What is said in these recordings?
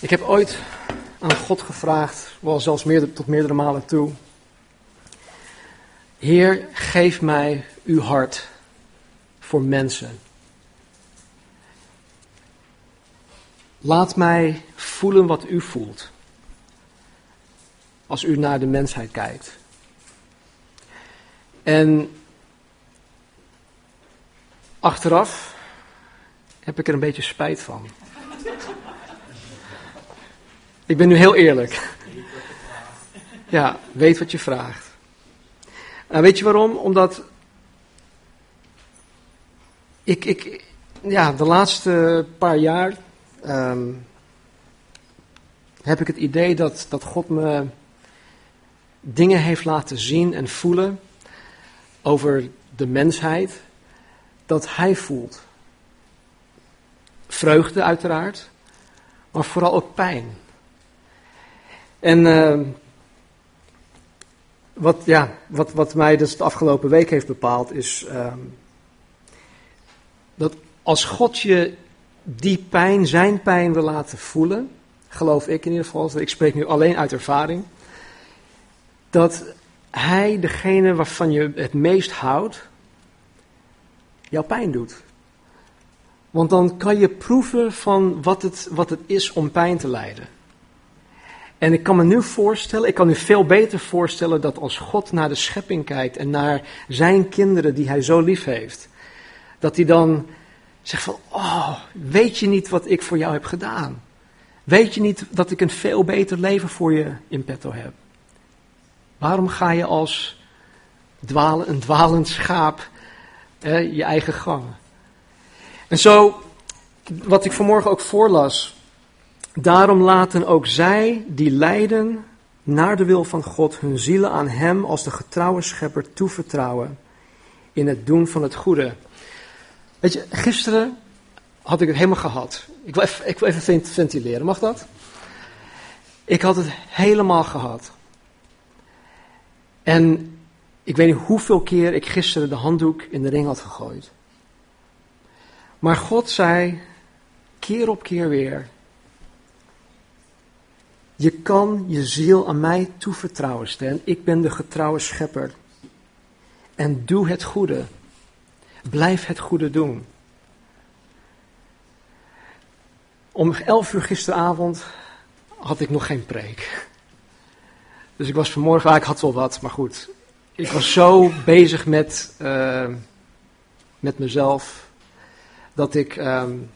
Ik heb ooit aan God gevraagd, wel zelfs meerdere, tot meerdere malen toe. Heer, geef mij uw hart voor mensen. Laat mij voelen wat u voelt. Als u naar de mensheid kijkt. En achteraf heb ik er een beetje spijt van. Ik ben nu heel eerlijk. Ja, weet wat je vraagt. En weet je waarom? Omdat ik, ik ja, de laatste paar jaar ehm, heb ik het idee dat, dat God me dingen heeft laten zien en voelen over de mensheid, dat Hij voelt. Vreugde uiteraard, maar vooral ook pijn. En uh, wat, ja, wat, wat mij dus de afgelopen week heeft bepaald is uh, dat als God je die pijn, zijn pijn wil laten voelen, geloof ik in ieder geval, ik spreek nu alleen uit ervaring, dat Hij, degene waarvan je het meest houdt, jouw pijn doet. Want dan kan je proeven van wat het, wat het is om pijn te lijden. En ik kan me nu voorstellen, ik kan me veel beter voorstellen dat als God naar de schepping kijkt en naar zijn kinderen die hij zo lief heeft, dat hij dan zegt van, oh, weet je niet wat ik voor jou heb gedaan? Weet je niet dat ik een veel beter leven voor je in petto heb? Waarom ga je als een dwalend schaap je eigen gang? En zo, wat ik vanmorgen ook voorlas, Daarom laten ook zij die lijden naar de wil van God hun zielen aan Hem als de getrouwe schepper toevertrouwen in het doen van het goede. Weet je, gisteren had ik het helemaal gehad. Ik wil even, ik wil even ventileren, mag dat? Ik had het helemaal gehad. En ik weet niet hoeveel keer ik gisteren de handdoek in de ring had gegooid. Maar God zei keer op keer weer: je kan je ziel aan mij toevertrouwen, Stan. Ik ben de getrouwe schepper. En doe het goede. Blijf het goede doen. Om elf uur gisteravond had ik nog geen preek. Dus ik was vanmorgen, ah, ik had wel wat, maar goed. Ik was zo bezig met, uh, met mezelf dat ik um,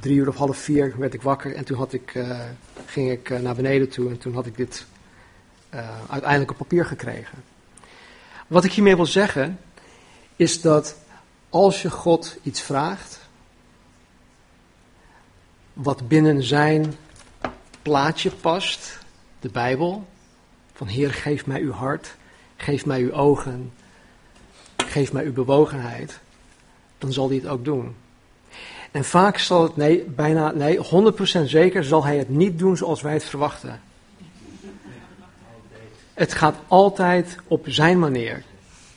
drie uur of half vier werd ik wakker en toen had ik, uh, ging ik uh, naar beneden toe en toen had ik dit uh, uiteindelijk op papier gekregen. Wat ik hiermee wil zeggen is dat als je God iets vraagt, wat binnen zijn plaatje past, de Bijbel, van Heer geef mij uw hart, geef mij uw ogen, geef mij uw bewogenheid, dan zal hij het ook doen. En vaak zal het, nee, bijna, nee, 100% zeker zal hij het niet doen zoals wij het verwachten. Het gaat altijd op zijn manier.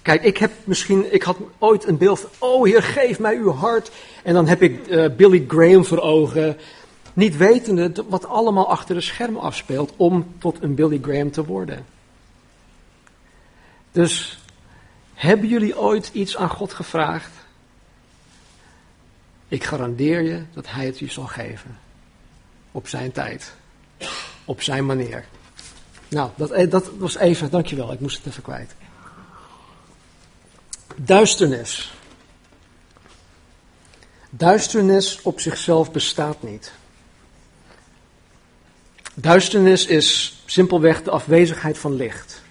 Kijk, ik heb misschien, ik had ooit een beeld van, oh Heer, geef mij uw hart. En dan heb ik uh, Billy Graham voor ogen. Niet wetende wat allemaal achter de schermen afspeelt om tot een Billy Graham te worden. Dus, hebben jullie ooit iets aan God gevraagd? Ik garandeer je dat hij het je zal geven. Op zijn tijd. Op zijn manier. Nou, dat, eh, dat was even, dankjewel, ik moest het even kwijt. Duisternis. Duisternis op zichzelf bestaat niet. Duisternis is simpelweg de afwezigheid van licht.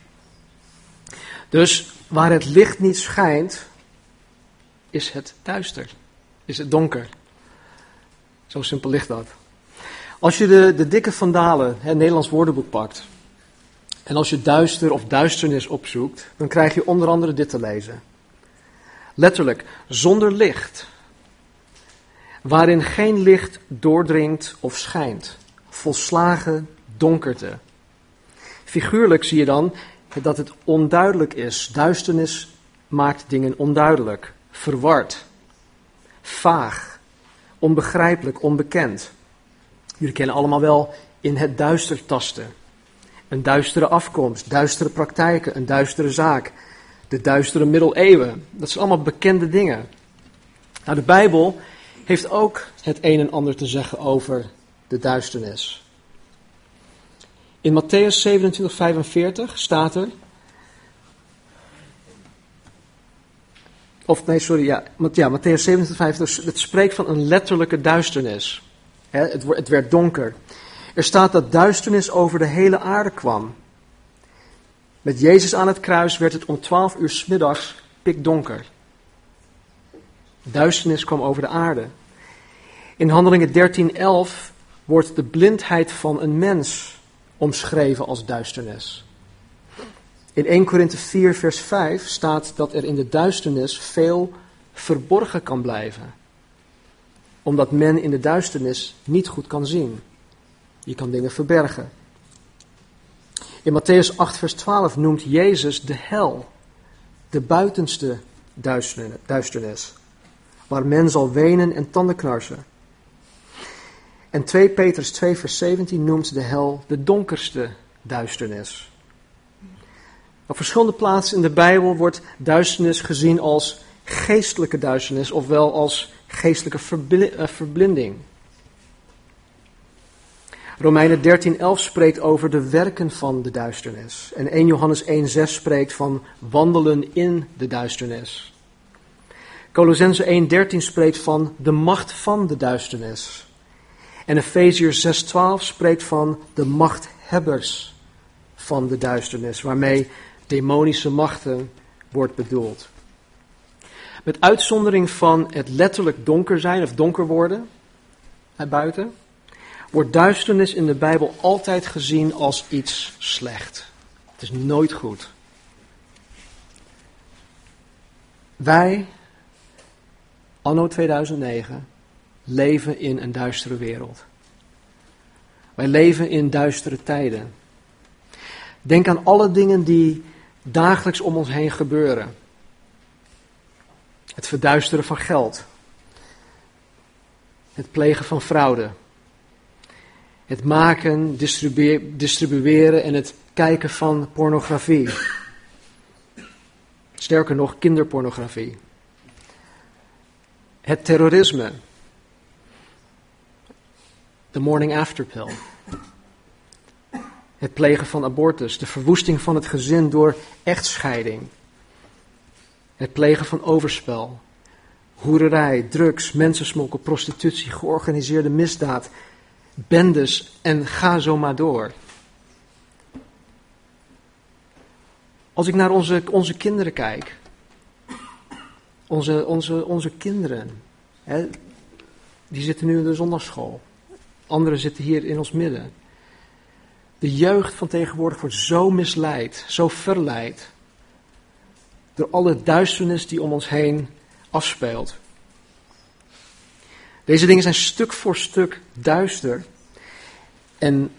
Dus waar het licht niet schijnt, is het duister is het donker. Zo simpel ligt dat. Als je de, de dikke vandalen, Nederlands woordenboek pakt, en als je duister of duisternis opzoekt, dan krijg je onder andere dit te lezen. Letterlijk, zonder licht, waarin geen licht doordringt of schijnt, volslagen donkerte. Figuurlijk zie je dan dat het onduidelijk is. Duisternis maakt dingen onduidelijk, verward vaag, onbegrijpelijk, onbekend. Jullie kennen allemaal wel in het duister tasten. Een duistere afkomst, duistere praktijken, een duistere zaak, de duistere middeleeuwen. Dat zijn allemaal bekende dingen. Nou, de Bijbel heeft ook het een en ander te zeggen over de duisternis. In Matthäus 27, 45 staat er. Of nee, sorry, ja, ja Matthäus 27, 50, het spreekt van een letterlijke duisternis. het, het werd donker. Er staat dat duisternis over de hele aarde kwam. Met Jezus aan het kruis werd het om 12 uur s middags pikdonker. Duisternis kwam over de aarde. In Handelingen 13:11 wordt de blindheid van een mens omschreven als duisternis. In 1 Korinthe 4 vers 5 staat dat er in de duisternis veel verborgen kan blijven. Omdat men in de duisternis niet goed kan zien. Je kan dingen verbergen. In Matthäus 8 vers 12 noemt Jezus de hel, de buitenste duisternis, waar men zal wenen en tandenknarsen. En 2 Petrus 2 vers 17 noemt de hel de donkerste duisternis. Op verschillende plaatsen in de Bijbel wordt duisternis gezien als geestelijke duisternis, ofwel als geestelijke eh, verblinding. Romeinen 13:11 spreekt over de werken van de duisternis. En 1 Johannes 1:6 spreekt van wandelen in de duisternis. Colossense 1:13 spreekt van de macht van de duisternis. En Efeziërs 6:12 spreekt van de machthebbers van de duisternis, waarmee demonische machten wordt bedoeld. Met uitzondering van het letterlijk donker zijn of donker worden buiten, wordt duisternis in de Bijbel altijd gezien als iets slecht. Het is nooit goed. Wij, anno 2009, leven in een duistere wereld. Wij leven in duistere tijden. Denk aan alle dingen die dagelijks om ons heen gebeuren. Het verduisteren van geld. Het plegen van fraude. Het maken, distribueren en het kijken van pornografie. Sterker nog, kinderpornografie. Het terrorisme. De morning after pill. Het plegen van abortus, de verwoesting van het gezin door echtscheiding. Het plegen van overspel, hoererij, drugs, mensensmokkel, prostitutie, georganiseerde misdaad, bendes en ga zo maar door. Als ik naar onze, onze kinderen kijk, onze, onze, onze kinderen, hè, die zitten nu in de zondagschool. Anderen zitten hier in ons midden. De jeugd van tegenwoordig wordt zo misleid, zo verleid. Door alle duisternis die om ons heen afspeelt. Deze dingen zijn stuk voor stuk duister. En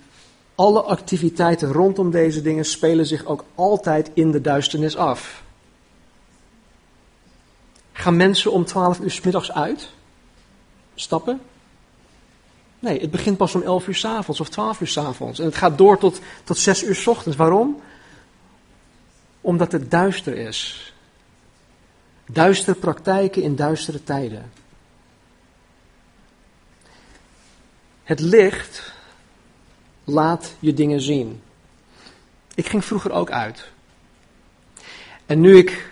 alle activiteiten rondom deze dingen spelen zich ook altijd in de duisternis af. Gaan mensen om 12 uur middags uit? Stappen? Nee, het begint pas om 11 uur s avonds of 12 uur s avonds. En het gaat door tot, tot 6 uur s ochtends. Waarom? Omdat het duister is. Duistere praktijken in duistere tijden. Het licht laat je dingen zien. Ik ging vroeger ook uit. En nu ik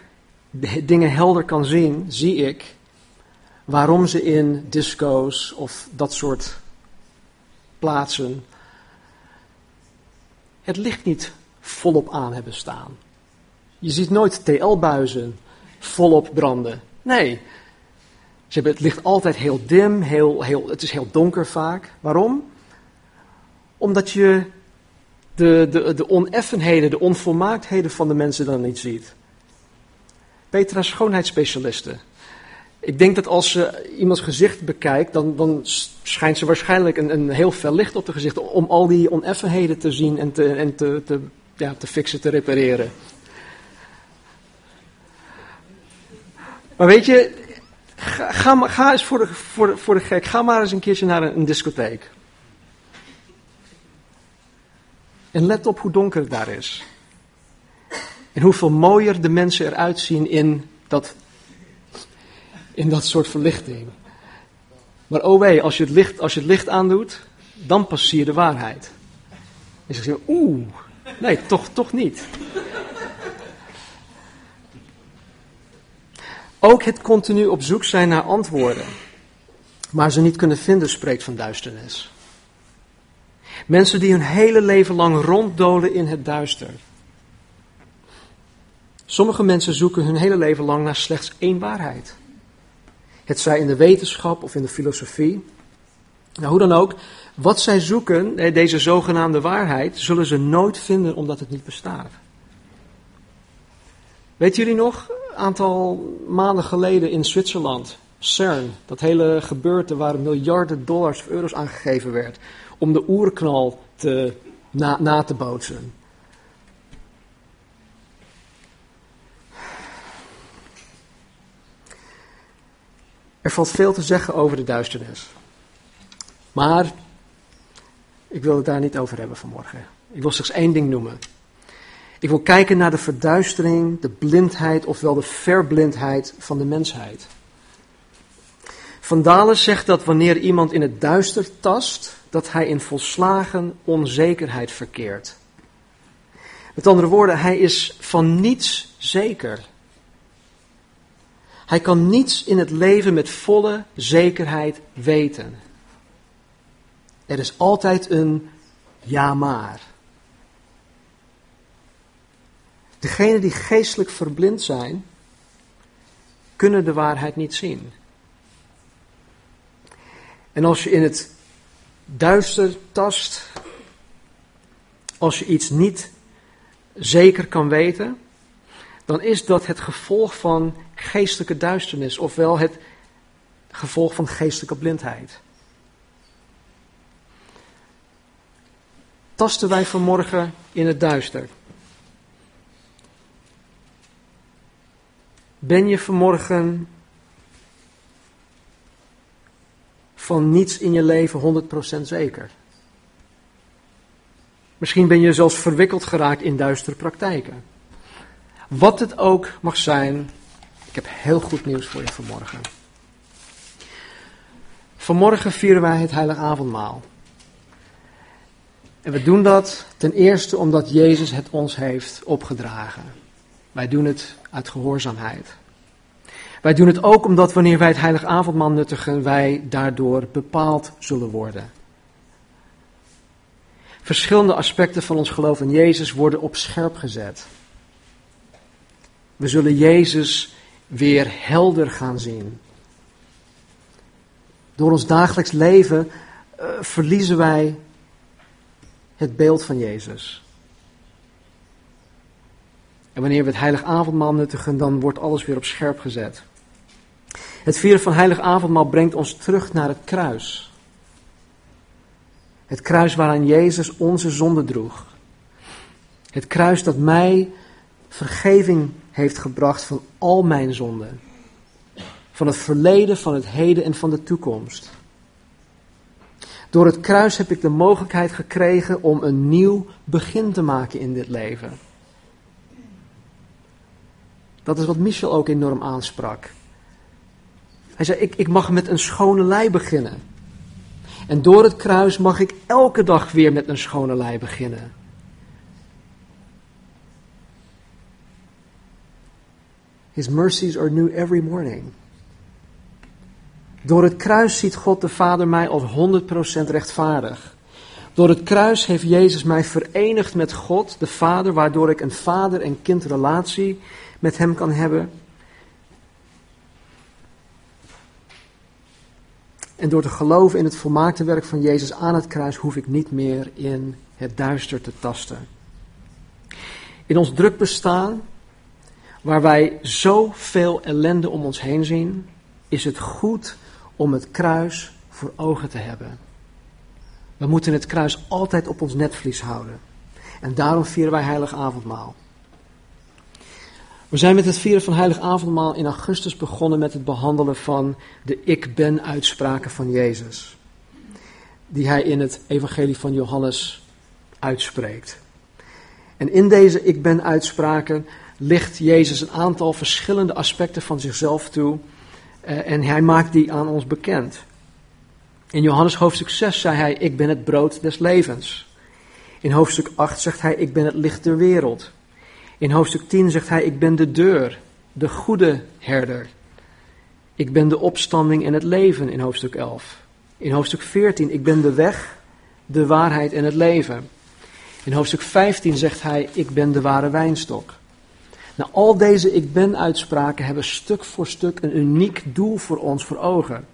dingen helder kan zien, zie ik waarom ze in disco's of dat soort plaatsen het licht niet volop aan hebben staan. Je ziet nooit TL-buizen volop branden. Nee, ze hebben het licht altijd heel dim, heel, heel, het is heel donker vaak. Waarom? Omdat je de, de, de oneffenheden, de onvolmaaktheden van de mensen dan niet ziet. Petra schoonheidsspecialisten. Ik denk dat als ze iemands gezicht bekijkt, dan, dan schijnt ze waarschijnlijk een, een heel fel licht op de gezicht om al die oneffenheden te zien en te, en te, ja, te fixen, te repareren. Maar weet je, ga, ga, eens voor de, voor, voor de gek, ga maar eens een keertje naar een, een discotheek. En let op hoe donker het daar is. En hoeveel mooier de mensen eruit zien in dat, in dat soort verlichting. Maar oh wee, als je het licht, als je het licht aandoet, dan pas je de waarheid. En ze zeggen, oeh, nee, toch, toch niet. Ook het continu op zoek zijn naar antwoorden, maar ze niet kunnen vinden, spreekt van duisternis. Mensen die hun hele leven lang ronddolen in het duister. Sommige mensen zoeken hun hele leven lang naar slechts één waarheid. Het zij in de wetenschap of in de filosofie. Nou, hoe dan ook, wat zij zoeken, deze zogenaamde waarheid, zullen ze nooit vinden omdat het niet bestaat. Weet jullie nog, een aantal maanden geleden in Zwitserland, CERN, dat hele gebeurte waar miljarden dollars of euro's aangegeven werd om de oerknal te, na, na te bootsen. Er valt veel te zeggen over de duisternis. Maar ik wil het daar niet over hebben vanmorgen. Ik wil slechts één ding noemen. Ik wil kijken naar de verduistering, de blindheid, ofwel de verblindheid van de mensheid. Van Dalen zegt dat wanneer iemand in het duister tast, dat hij in volslagen onzekerheid verkeert. Met andere woorden, hij is van niets zeker. Hij kan niets in het leven met volle zekerheid weten. Er is altijd een ja maar. Degenen die geestelijk verblind zijn, kunnen de waarheid niet zien. En als je in het duister tast, als je iets niet zeker kan weten, dan is dat het gevolg van geestelijke duisternis, ofwel het gevolg van geestelijke blindheid. Tasten wij vanmorgen in het duister? Ben je vanmorgen van niets in je leven 100% zeker? Misschien ben je zelfs verwikkeld geraakt in duistere praktijken. Wat het ook mag zijn, ik heb heel goed nieuws voor je vanmorgen. Vanmorgen vieren wij het Heilige Avondmaal. En we doen dat ten eerste omdat Jezus het ons heeft opgedragen. Wij doen het uit gehoorzaamheid. Wij doen het ook omdat wanneer wij het heilige avondmaal nuttigen, wij daardoor bepaald zullen worden. Verschillende aspecten van ons geloof in Jezus worden op scherp gezet. We zullen Jezus weer helder gaan zien. Door ons dagelijks leven uh, verliezen wij het beeld van Jezus. En wanneer we het heilig avondmaal nuttigen, dan wordt alles weer op scherp gezet. Het vieren van heilig avondmaal brengt ons terug naar het kruis. Het kruis waaraan Jezus onze zonde droeg. Het kruis dat mij vergeving heeft gebracht van al mijn zonden. Van het verleden, van het heden en van de toekomst. Door het kruis heb ik de mogelijkheid gekregen om een nieuw begin te maken in dit leven. Dat is wat Michel ook enorm aansprak. Hij zei, ik, ik mag met een schone lei beginnen. En door het kruis mag ik elke dag weer met een schone lei beginnen. His mercies are new every morning. Door het kruis ziet God de Vader mij als 100% rechtvaardig. Door het kruis heeft Jezus mij verenigd met God, de Vader, waardoor ik een vader- en kindrelatie met Hem kan hebben. En door te geloven in het volmaakte werk van Jezus aan het kruis hoef ik niet meer in het duister te tasten. In ons druk bestaan, waar wij zoveel ellende om ons heen zien, is het goed om het kruis voor ogen te hebben. We moeten het kruis altijd op ons netvlies houden. En daarom vieren wij Heilig Avondmaal. We zijn met het vieren van Heilig Avondmaal in augustus begonnen met het behandelen van de Ik Ben uitspraken van Jezus. Die hij in het Evangelie van Johannes uitspreekt. En in deze ik ben uitspraken licht Jezus een aantal verschillende aspecten van zichzelf toe eh, en hij maakt die aan ons bekend. In Johannes hoofdstuk 6 zei hij, ik ben het brood des levens. In hoofdstuk 8 zegt hij, ik ben het licht der wereld. In hoofdstuk 10 zegt hij, ik ben de deur, de goede herder. Ik ben de opstanding en het leven in hoofdstuk 11. In hoofdstuk 14, ik ben de weg, de waarheid en het leven. In hoofdstuk 15 zegt hij, ik ben de ware wijnstok. Nou, al deze ik ben uitspraken hebben stuk voor stuk een uniek doel voor ons voor ogen.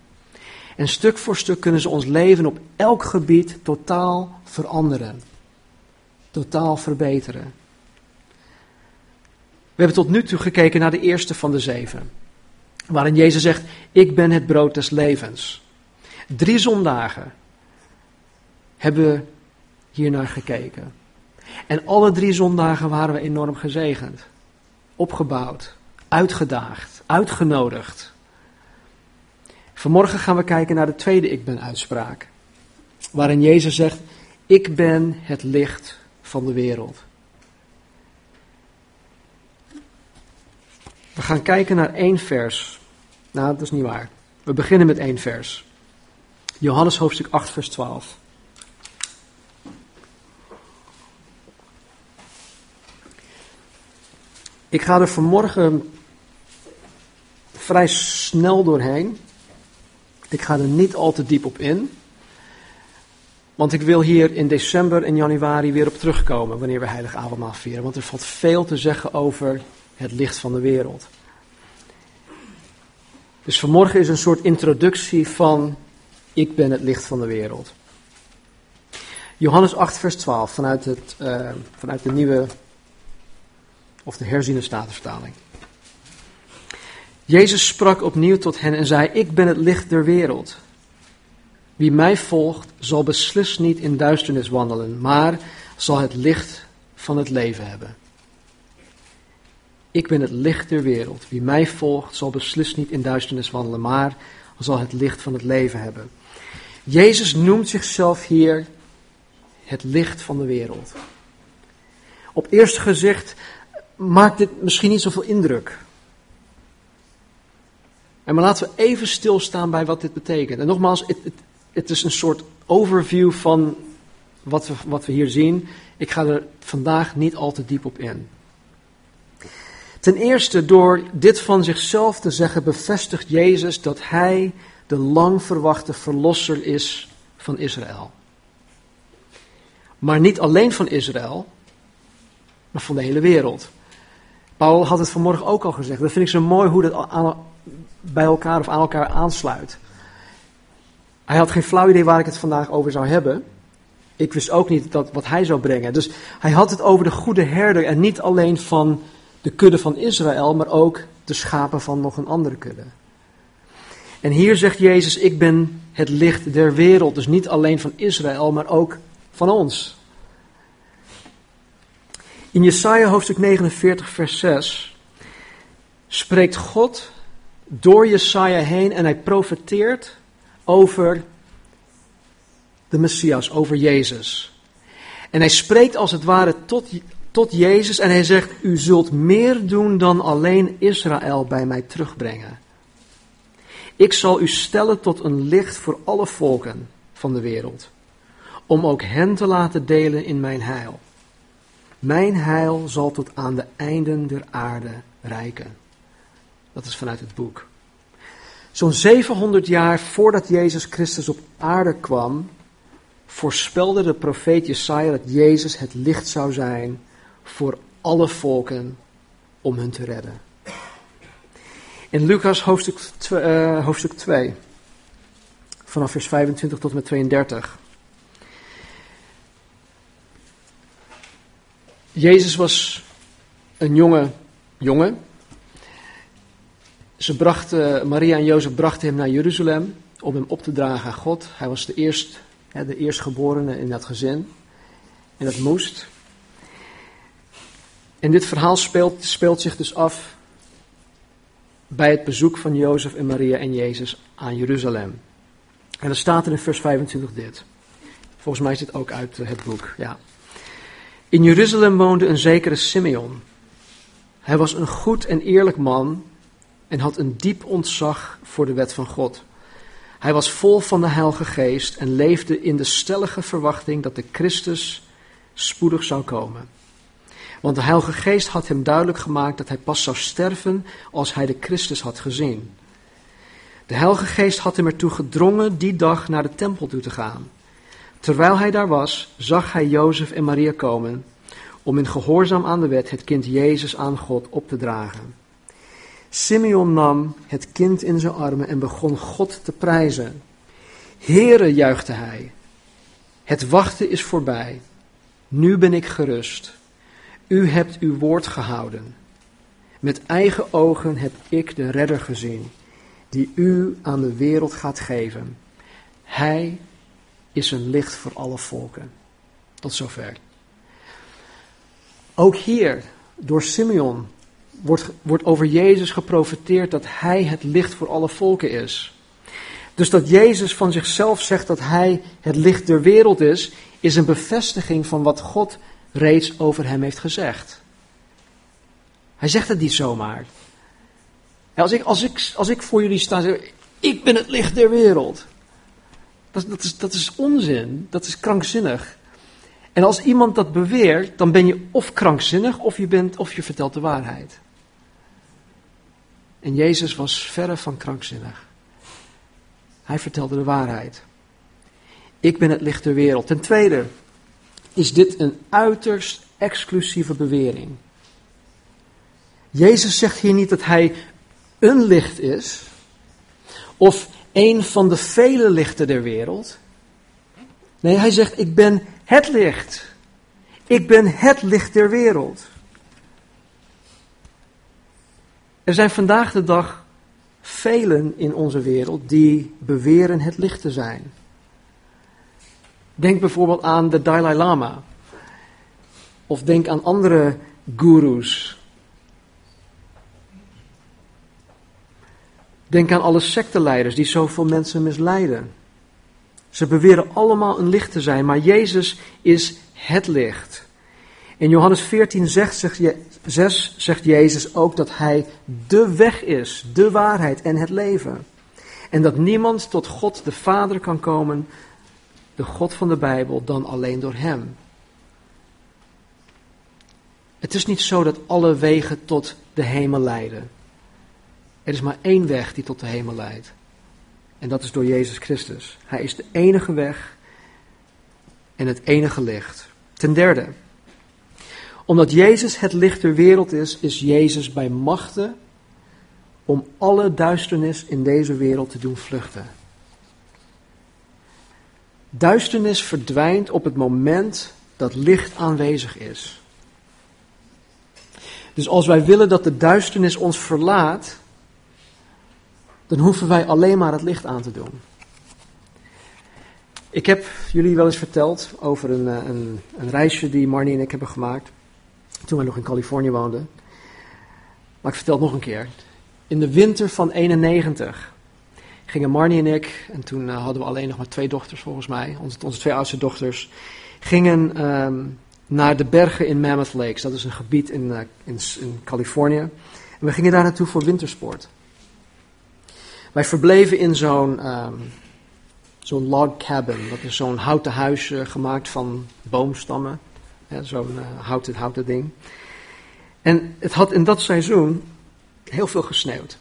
En stuk voor stuk kunnen ze ons leven op elk gebied totaal veranderen. Totaal verbeteren. We hebben tot nu toe gekeken naar de eerste van de zeven. Waarin Jezus zegt, ik ben het brood des levens. Drie zondagen hebben we hier naar gekeken. En alle drie zondagen waren we enorm gezegend. Opgebouwd, uitgedaagd, uitgenodigd. Vanmorgen gaan we kijken naar de tweede ik ben uitspraak. Waarin Jezus zegt, ik ben het licht van de wereld. We gaan kijken naar één vers. Nou, dat is niet waar. We beginnen met één vers. Johannes hoofdstuk 8, vers 12. Ik ga er vanmorgen vrij snel doorheen. Ik ga er niet al te diep op in. Want ik wil hier in december en januari weer op terugkomen wanneer we Heilig Avondmaal vieren. Want er valt veel te zeggen over het licht van de wereld. Dus vanmorgen is een soort introductie van ik ben het licht van de wereld. Johannes 8, vers 12 vanuit, het, uh, vanuit de nieuwe of de herziene statenvertaling. Jezus sprak opnieuw tot hen en zei: Ik ben het licht der wereld. Wie mij volgt, zal beslist niet in duisternis wandelen, maar zal het licht van het leven hebben. Ik ben het licht der wereld. Wie mij volgt, zal beslist niet in duisternis wandelen, maar zal het licht van het leven hebben. Jezus noemt zichzelf hier het licht van de wereld. Op eerste gezicht maakt dit misschien niet zoveel indruk. En maar laten we even stilstaan bij wat dit betekent. En nogmaals, het, het, het is een soort overview van wat we, wat we hier zien. Ik ga er vandaag niet al te diep op in. Ten eerste, door dit van zichzelf te zeggen, bevestigt Jezus dat hij de lang verwachte verlosser is van Israël. Maar niet alleen van Israël, maar van de hele wereld. Paul had het vanmorgen ook al gezegd. Dat vind ik zo mooi hoe dat aan, bij elkaar of aan elkaar aansluit. Hij had geen flauw idee waar ik het vandaag over zou hebben. Ik wist ook niet dat, wat hij zou brengen. Dus hij had het over de goede herder en niet alleen van de kudde van Israël, maar ook de schapen van nog een andere kudde. En hier zegt Jezus, ik ben het licht der wereld. Dus niet alleen van Israël, maar ook van ons. In Jesaja hoofdstuk 49, vers 6 spreekt God door Jesaja heen en hij profeteert over de Messias, over Jezus. En hij spreekt als het ware tot, tot Jezus en hij zegt, u zult meer doen dan alleen Israël bij mij terugbrengen. Ik zal u stellen tot een licht voor alle volken van de wereld, om ook hen te laten delen in mijn heil. Mijn heil zal tot aan de einden der aarde reiken. Dat is vanuit het boek. Zo'n 700 jaar voordat Jezus Christus op aarde kwam, voorspelde de profeet Jesaja dat Jezus het licht zou zijn voor alle volken om hun te redden. In Lucas hoofdstuk 2, uh, hoofdstuk 2 vanaf vers 25 tot en met 32. Jezus was een jonge jongen. Ze brachten, Maria en Jozef brachten hem naar Jeruzalem om hem op te dragen aan God. Hij was de, eerst, de eerstgeborene in dat gezin. En dat moest. En dit verhaal speelt, speelt zich dus af bij het bezoek van Jozef en Maria en Jezus aan Jeruzalem. En er staat er in vers 25 dit. Volgens mij is dit ook uit het boek, ja. In Jeruzalem woonde een zekere Simeon. Hij was een goed en eerlijk man en had een diep ontzag voor de wet van God. Hij was vol van de Heilige Geest en leefde in de stellige verwachting dat de Christus spoedig zou komen. Want de Heilige Geest had hem duidelijk gemaakt dat hij pas zou sterven als hij de Christus had gezien. De Heilige Geest had hem ertoe gedrongen die dag naar de tempel toe te gaan. Terwijl hij daar was, zag hij Jozef en Maria komen om in gehoorzaam aan de wet het kind Jezus aan God op te dragen. Simeon nam het kind in zijn armen en begon God te prijzen. Heere, juichte hij, het wachten is voorbij. Nu ben ik gerust. U hebt uw woord gehouden. Met eigen ogen heb ik de redder gezien, die u aan de wereld gaat geven. Hij is een licht voor alle volken. Tot zover. Ook hier, door Simeon, wordt, wordt over Jezus geprofeteerd dat hij het licht voor alle volken is. Dus dat Jezus van zichzelf zegt dat hij het licht der wereld is, is een bevestiging van wat God reeds over hem heeft gezegd. Hij zegt het niet zomaar. Als ik, als ik, als ik voor jullie sta zeg, ik ben het licht der wereld. Dat, is, dat is onzin, dat is krankzinnig. En als iemand dat beweert, dan ben je of krankzinnig of je, bent, of je vertelt de waarheid. En Jezus was verre van krankzinnig. Hij vertelde de waarheid. Ik ben het licht der wereld. Ten tweede is dit een uiterst exclusieve bewering. Jezus zegt hier niet dat hij een licht is, of een van de vele lichten der wereld. Nee, hij zegt: Ik ben het licht. Ik ben het licht der wereld. Er zijn vandaag de dag velen in onze wereld die beweren het licht te zijn. Denk bijvoorbeeld aan de Dalai Lama. Of denk aan andere gurus. Denk aan alle secteleiders die zoveel mensen misleiden. Ze beweren allemaal een licht te zijn, maar Jezus is het licht. In Johannes 14, 6 zegt Jezus ook dat Hij de weg is, de waarheid en het leven. En dat niemand tot God de Vader kan komen, de God van de Bijbel, dan alleen door Hem. Het is niet zo dat alle wegen tot de hemel leiden. Er is maar één weg die tot de hemel leidt. En dat is door Jezus Christus. Hij is de enige weg en het enige licht. Ten derde, omdat Jezus het licht der wereld is, is Jezus bij machten om alle duisternis in deze wereld te doen vluchten. Duisternis verdwijnt op het moment dat licht aanwezig is. Dus als wij willen dat de duisternis ons verlaat, dan hoeven wij alleen maar het licht aan te doen. Ik heb jullie wel eens verteld over een, eh, een, een reisje die Marnie en ik hebben gemaakt toen wij nog in Californië woonden. Maar ik vertel het nog een keer. In de winter van 91 gingen Marnie en ik, en toen eh, hadden we alleen nog maar twee dochters volgens mij, onze, onze twee oudste dochters, gingen ehm, naar de bergen in Mammoth Lakes. Dat is een gebied in, uh, in, in Californië. En we gingen daar naartoe voor wintersport. Wij verbleven in zo'n um, zo'n log cabin. Dat is zo'n houten huisje gemaakt van boomstammen. Zo'n uh, houten, houten ding. En het had in dat seizoen heel veel gesneeuwd.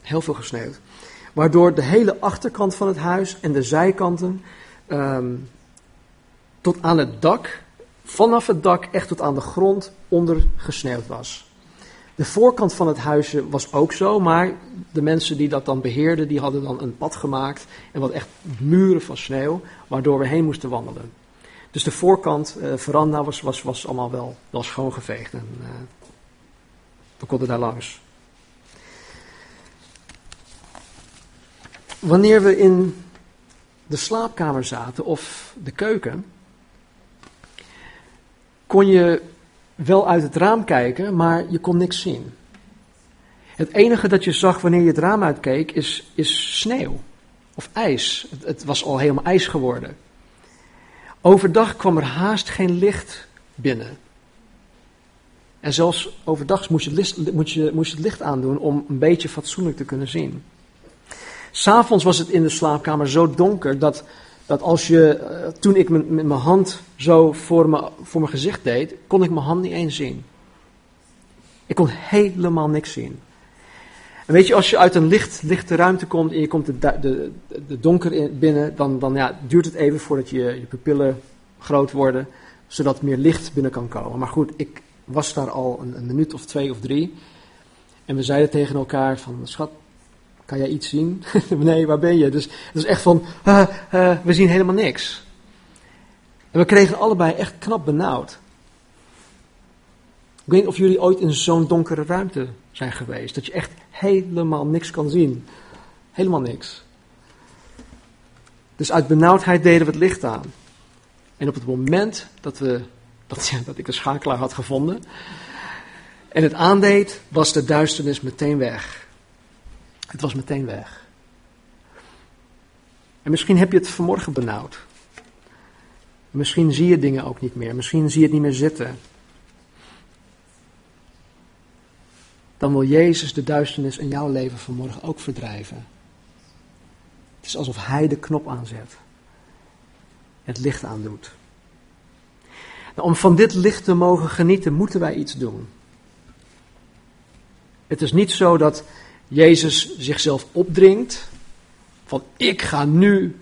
Heel veel gesneeuwd. Waardoor de hele achterkant van het huis en de zijkanten um, tot aan het dak, vanaf het dak echt tot aan de grond onder gesneeuwd was. De voorkant van het huisje was ook zo, maar de mensen die dat dan beheerden, die hadden dan een pad gemaakt en wat echt muren van sneeuw, waardoor we heen moesten wandelen. Dus de voorkant, uh, veranda, was, was, was allemaal wel, wel schoongeveegd en uh, we konden daar langs. Wanneer we in de slaapkamer zaten of de keuken, kon je wel uit het raam kijken, maar je kon niks zien. Het enige dat je zag wanneer je het raam uitkeek is, is sneeuw of ijs. Het, was al helemaal ijs geworden. Overdag kwam er haast geen licht binnen. En zelfs overdag moest je, moest, je, moest je het licht aandoen om een beetje fatsoenlijk te kunnen zien. S'avonds was het in de slaapkamer zo donker dat, dat als je, eh, toen ik met, mijn hand zo voor, me, voor mijn gezicht deed, kon ik mijn hand niet eens zien. Ik kon helemaal niks zien. En weet je, als je uit een licht, lichte ruimte komt en je komt de, de, de donker in, binnen, dan, dan ja, duurt het even voordat je, je pupillen groot worden, zodat meer licht binnen kan komen. Maar goed, ik was daar al een, een minuut of twee of drie. En we zeiden tegen elkaar van, schat, kan jij iets zien? nee, waar ben je? Dus het is echt van, uh, uh, we zien helemaal niks. En we kregen allebei echt knap benauwd. Ik weet niet of jullie ooit in zo'n donkere ruimte zijn geweest. Dat je echt helemaal niks kan zien. Helemaal niks. Dus uit benauwdheid deden we het licht aan. En op het moment dat, we, dat, dat ik een schakelaar had gevonden en het aandeed, was de duisternis meteen weg. Het was meteen weg. En misschien heb je het vanmorgen benauwd. Misschien zie je dingen ook niet meer. Misschien zie je het niet meer zitten. Dan wil Jezus de duisternis in jouw leven vanmorgen ook verdrijven. Het is alsof Hij de knop aanzet. Het licht aandoet. Nou, om van dit licht te mogen genieten, moeten wij iets doen. Het is niet zo dat Jezus zichzelf opdringt. Van ik ga nu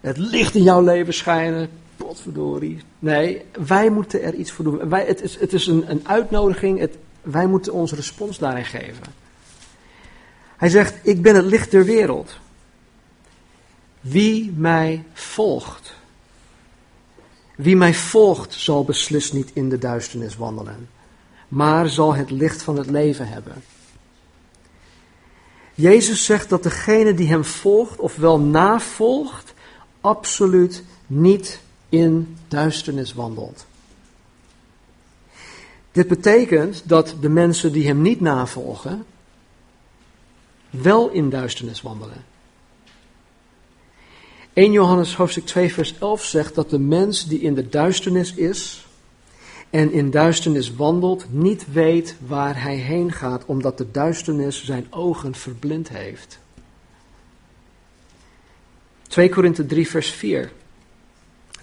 het licht in jouw leven schijnen. Potverdorie. Nee, wij moeten er iets voor doen. Wij, het is, het is een, een uitnodiging. Het, wij moeten onze respons daarin geven. Hij zegt: Ik ben het licht der wereld. Wie mij volgt. Wie mij volgt zal beslist niet in de duisternis wandelen, maar zal het licht van het leven hebben. Jezus zegt dat degene die hem volgt, ofwel navolgt, absoluut niet in duisternis wandelt. Dit betekent dat de mensen die hem niet navolgen, wel in duisternis wandelen. 1 Johannes hoofdstuk 2 vers 11 zegt dat de mens die in de duisternis is en in duisternis wandelt, niet weet waar hij heen gaat, omdat de duisternis zijn ogen verblind heeft. 2 Korinthe 3 vers 4.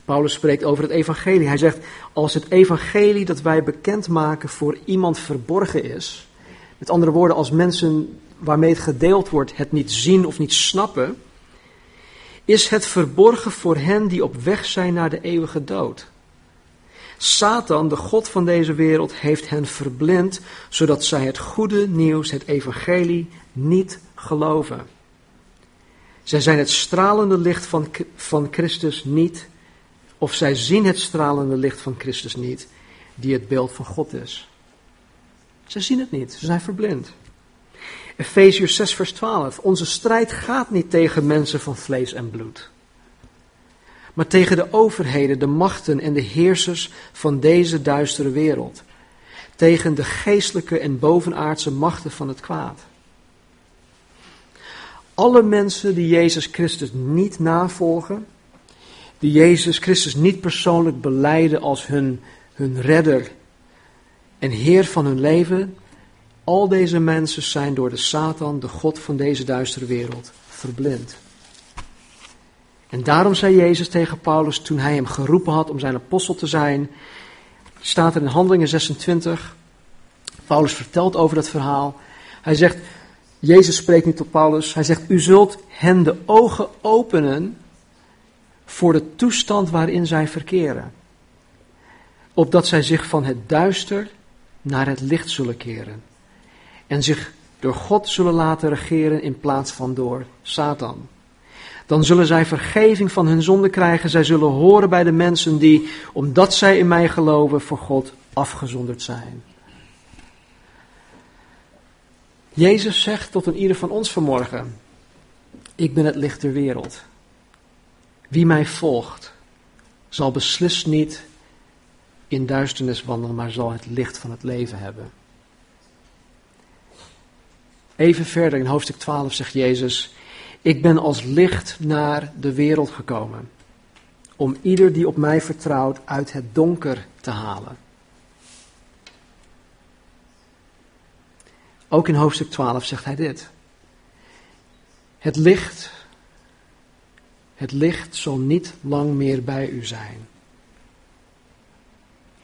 Paulus spreekt over het evangelie. Hij zegt, als het evangelie dat wij bekendmaken voor iemand verborgen is, met andere woorden, als mensen waarmee het gedeeld wordt het niet zien of niet snappen, is het verborgen voor hen die op weg zijn naar de eeuwige dood. Satan, de God van deze wereld, heeft hen verblind, zodat zij het goede nieuws, het evangelie, niet geloven. Zij zijn het stralende licht van, van Christus niet, of zij zien het stralende licht van Christus niet, die het beeld van God is. Zij zien het niet, ze zijn verblind. Efeziërs 6, vers 12. Onze strijd gaat niet tegen mensen van vlees en bloed, maar tegen de overheden, de machten en de heersers van deze duistere wereld. Tegen de geestelijke en bovenaardse machten van het kwaad. Alle mensen die Jezus Christus niet navolgen, die Jezus Christus niet persoonlijk beleiden als hun, hun redder en Heer van hun leven, al deze mensen zijn door de Satan, de God van deze duistere wereld, verblind. En daarom zei Jezus tegen Paulus toen hij hem geroepen had om zijn apostel te zijn, staat er in Handelingen 26, Paulus vertelt over dat verhaal. Hij zegt, Jezus spreekt niet tot Paulus, hij zegt, u zult hen de ogen openen voor de toestand waarin zij verkeren. Opdat zij zich van het duister naar het licht zullen keren en zich door God zullen laten regeren in plaats van door Satan. Dan zullen zij vergeving van hun zonde krijgen. Zij zullen horen bij de mensen die, omdat zij in mij geloven, voor God afgezonderd zijn. Jezus zegt tot een ieder van ons vanmorgen: Ik ben het licht der wereld. Wie mij volgt, zal beslist niet in duisternis wandelen, maar zal het licht van het leven hebben. Even verder in hoofdstuk 12 zegt Jezus: Ik ben als licht naar de wereld gekomen. Om ieder die op mij vertrouwt uit het donker te halen. Ook in hoofdstuk 12 zegt hij dit. Het licht, het licht zal niet lang meer bij u zijn.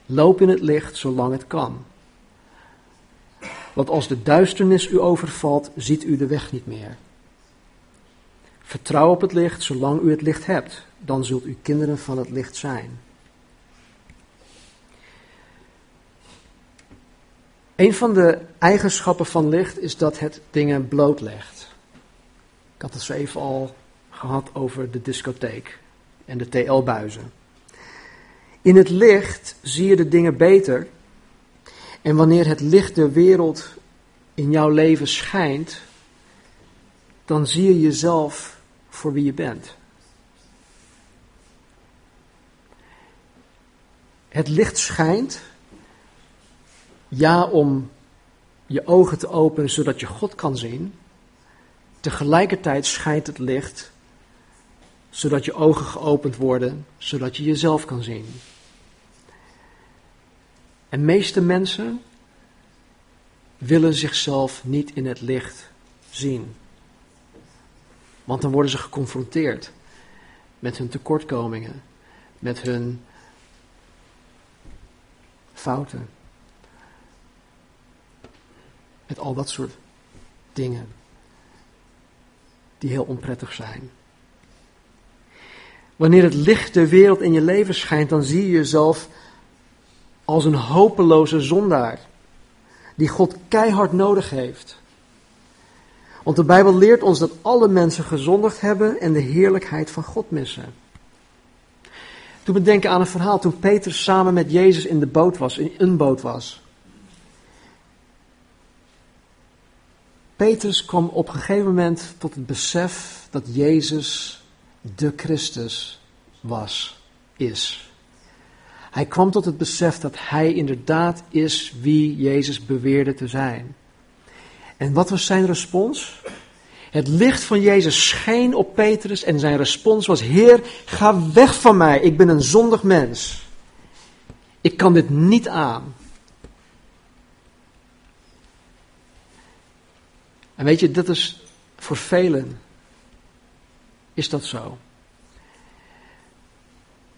Loop in het licht zolang het kan. Want als de duisternis u overvalt, ziet u de weg niet meer. Vertrouw op het licht zolang u het licht hebt, dan zult u kinderen van het licht zijn. Een van de eigenschappen van licht is dat het dingen blootlegt. Ik had het zo even al gehad over de discotheek en de TL-buizen. In het licht zie je de dingen beter. En wanneer het licht der wereld in jouw leven schijnt, dan zie je jezelf voor wie je bent. Het licht schijnt, ja, om je ogen te openen zodat je God kan zien. Tegelijkertijd schijnt het licht zodat je ogen geopend worden, zodat je jezelf kan zien. En meeste mensen willen zichzelf niet in het licht zien. Want dan worden ze geconfronteerd met hun tekortkomingen, met hun fouten. Met al dat soort dingen die heel onprettig zijn. Wanneer het licht der wereld in je leven schijnt, dan zie je jezelf als een hopeloze zondaar die God keihard nodig heeft. Want de Bijbel leert ons dat alle mensen gezondigd hebben en de heerlijkheid van God missen. Toen we denken aan een verhaal toen Peter samen met Jezus in de boot was, in een boot was. Petrus kwam op een gegeven moment tot het besef dat Jezus de Christus was, is. Hij kwam tot het besef dat hij inderdaad is wie Jezus beweerde te zijn. En wat was zijn respons? Het licht van Jezus scheen op Petrus en zijn respons was: Heer, ga weg van mij, ik ben een zondig mens. Ik kan dit niet aan. En weet je, dat is voor velen is dat zo.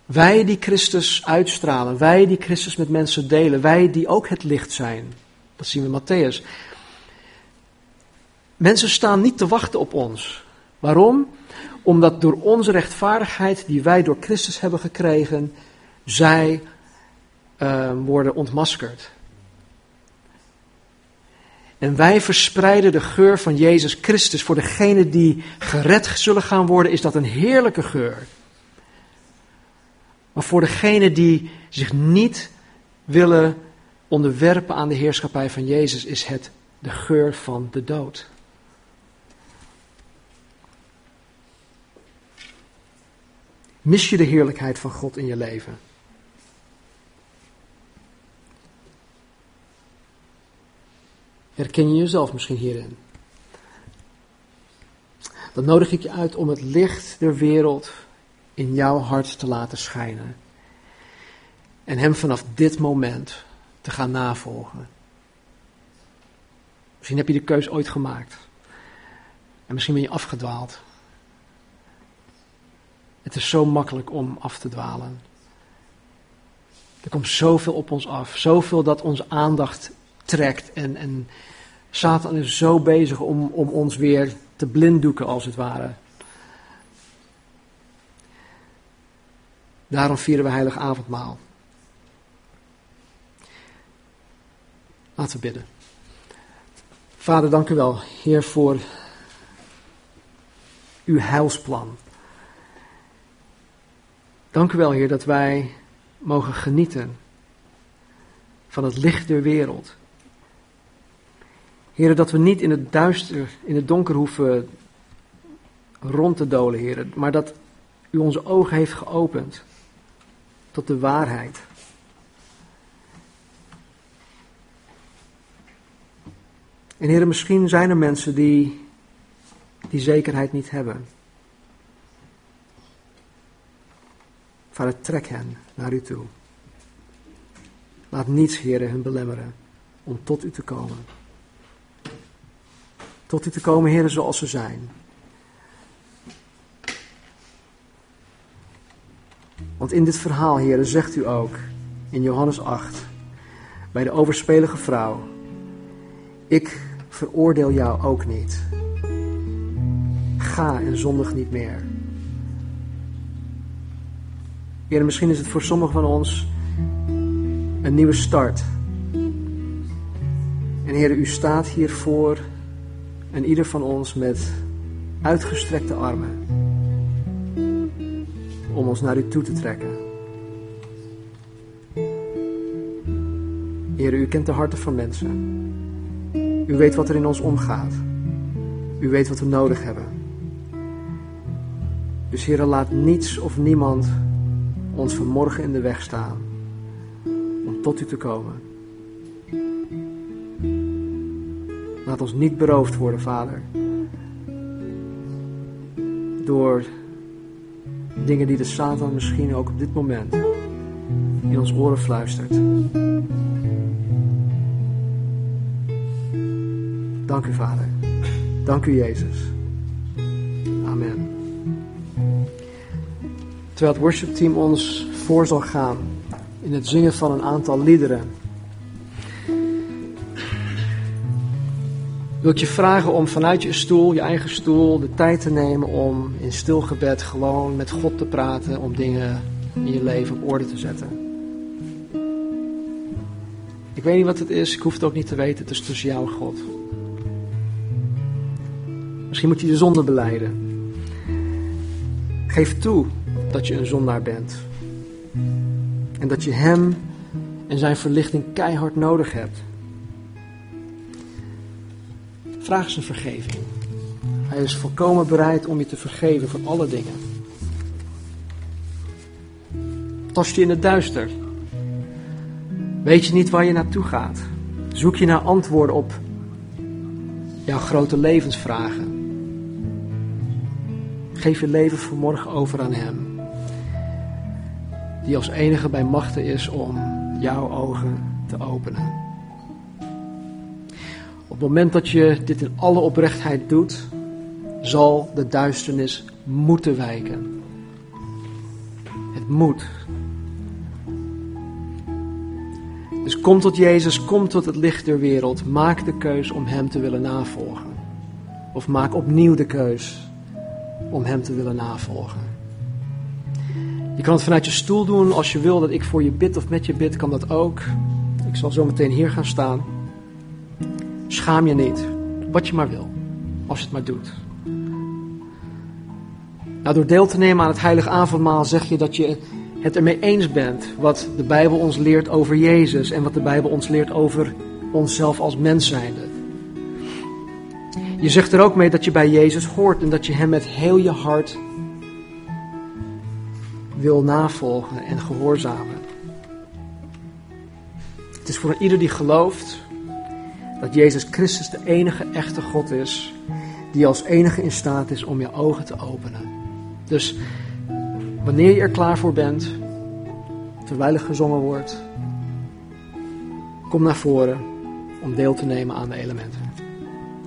Wij die Christus uitstralen, wij die Christus met mensen delen, wij die ook het licht zijn. Dat zien we in Matthäus. Mensen staan niet te wachten op ons. Waarom? Omdat door onze rechtvaardigheid die wij door Christus hebben gekregen, zij uh, worden ontmaskerd. En wij verspreiden de geur van Jezus Christus. Voor degenen die gered zullen gaan worden, is dat een heerlijke geur. Maar voor degenen die zich niet willen onderwerpen aan de heerschappij van Jezus, is het de geur van de dood. Mis je de heerlijkheid van God in je leven? Herken je jezelf misschien hierin? Dan nodig ik je uit om het licht der wereld in jouw hart te laten schijnen. En Hem vanaf dit moment te gaan navolgen. Misschien heb je de keus ooit gemaakt. En misschien ben je afgedwaald. Het is zo makkelijk om af te dwalen. Er komt zoveel op ons af. Zoveel dat onze aandacht trekt. En, en Satan is zo bezig om, om ons weer te blinddoeken, als het ware. Daarom vieren we heilig avondmaal. Laten we bidden. Vader, dank u wel, Heer, voor uw heilsplan. Dank u wel, Heer, dat wij mogen genieten van het licht der wereld. Heer, dat we niet in het duister, in het donker hoeven rond te dolen, Heer, maar dat u onze ogen heeft geopend tot de waarheid. En heren, misschien zijn er mensen die die zekerheid niet hebben. Vader, trek hen naar u toe. Laat niets, heren, hun belemmeren om tot u te komen. Tot u te komen, heren, zoals ze zijn. Want in dit verhaal, heren, zegt u ook in Johannes 8, bij de overspelige vrouw, ik veroordeel jou ook niet. Ga en zondig niet meer. Heren, misschien is het voor sommigen van ons een nieuwe start. En Heer, u staat hier voor en ieder van ons met uitgestrekte armen om ons naar u toe te trekken. Heer, u kent de harten van mensen. U weet wat er in ons omgaat. U weet wat we nodig hebben. Dus Heer, laat niets of niemand ons vanmorgen in de weg staan om tot u te komen. Laat ons niet beroofd worden, Vader, door dingen die de Satan misschien ook op dit moment in ons oren fluistert. Dank u, Vader. Dank u, Jezus. Terwijl het worshipteam ons voor zal gaan in het zingen van een aantal liederen, wil ik je vragen om vanuit je stoel, je eigen stoel, de tijd te nemen om in stil gebed gewoon met God te praten, om dingen in je leven op orde te zetten. Ik weet niet wat het is, ik hoef het ook niet te weten, het is tussen jou en God. Misschien moet je de zonde beleiden. Geef toe dat je een zondaar bent. En dat je Hem en Zijn verlichting keihard nodig hebt. Vraag zijn vergeving. Hij is volkomen bereid om je te vergeven voor alle dingen. Tast je in het duister. Weet je niet waar je naartoe gaat. Zoek je naar antwoorden op jouw grote levensvragen. Geef je leven vanmorgen over aan Hem. Die als enige bij machten is om jouw ogen te openen. Op het moment dat je dit in alle oprechtheid doet, zal de duisternis moeten wijken. Het moet. Dus kom tot Jezus, kom tot het licht der wereld. Maak de keus om Hem te willen navolgen. Of maak opnieuw de keus om Hem te willen navolgen. Je kan het vanuit je stoel doen als je wil dat ik voor je bid of met je bid, kan dat ook. Ik zal zo meteen hier gaan staan. Schaam je niet, wat je maar wil, als je het maar doet. Nou, door deel te nemen aan het heilige avondmaal zeg je dat je het ermee eens bent wat de Bijbel ons leert over Jezus en wat de Bijbel ons leert over onszelf als mens zijnde. Je zegt er ook mee dat je bij Jezus hoort en dat je Hem met heel je hart wil navolgen en gehoorzamen. Het is voor ieder die gelooft dat Jezus Christus de enige echte God is, die als enige in staat is om je ogen te openen. Dus wanneer je er klaar voor bent, terwijl er gezongen wordt, kom naar voren om deel te nemen aan de elementen.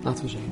Laten we zingen.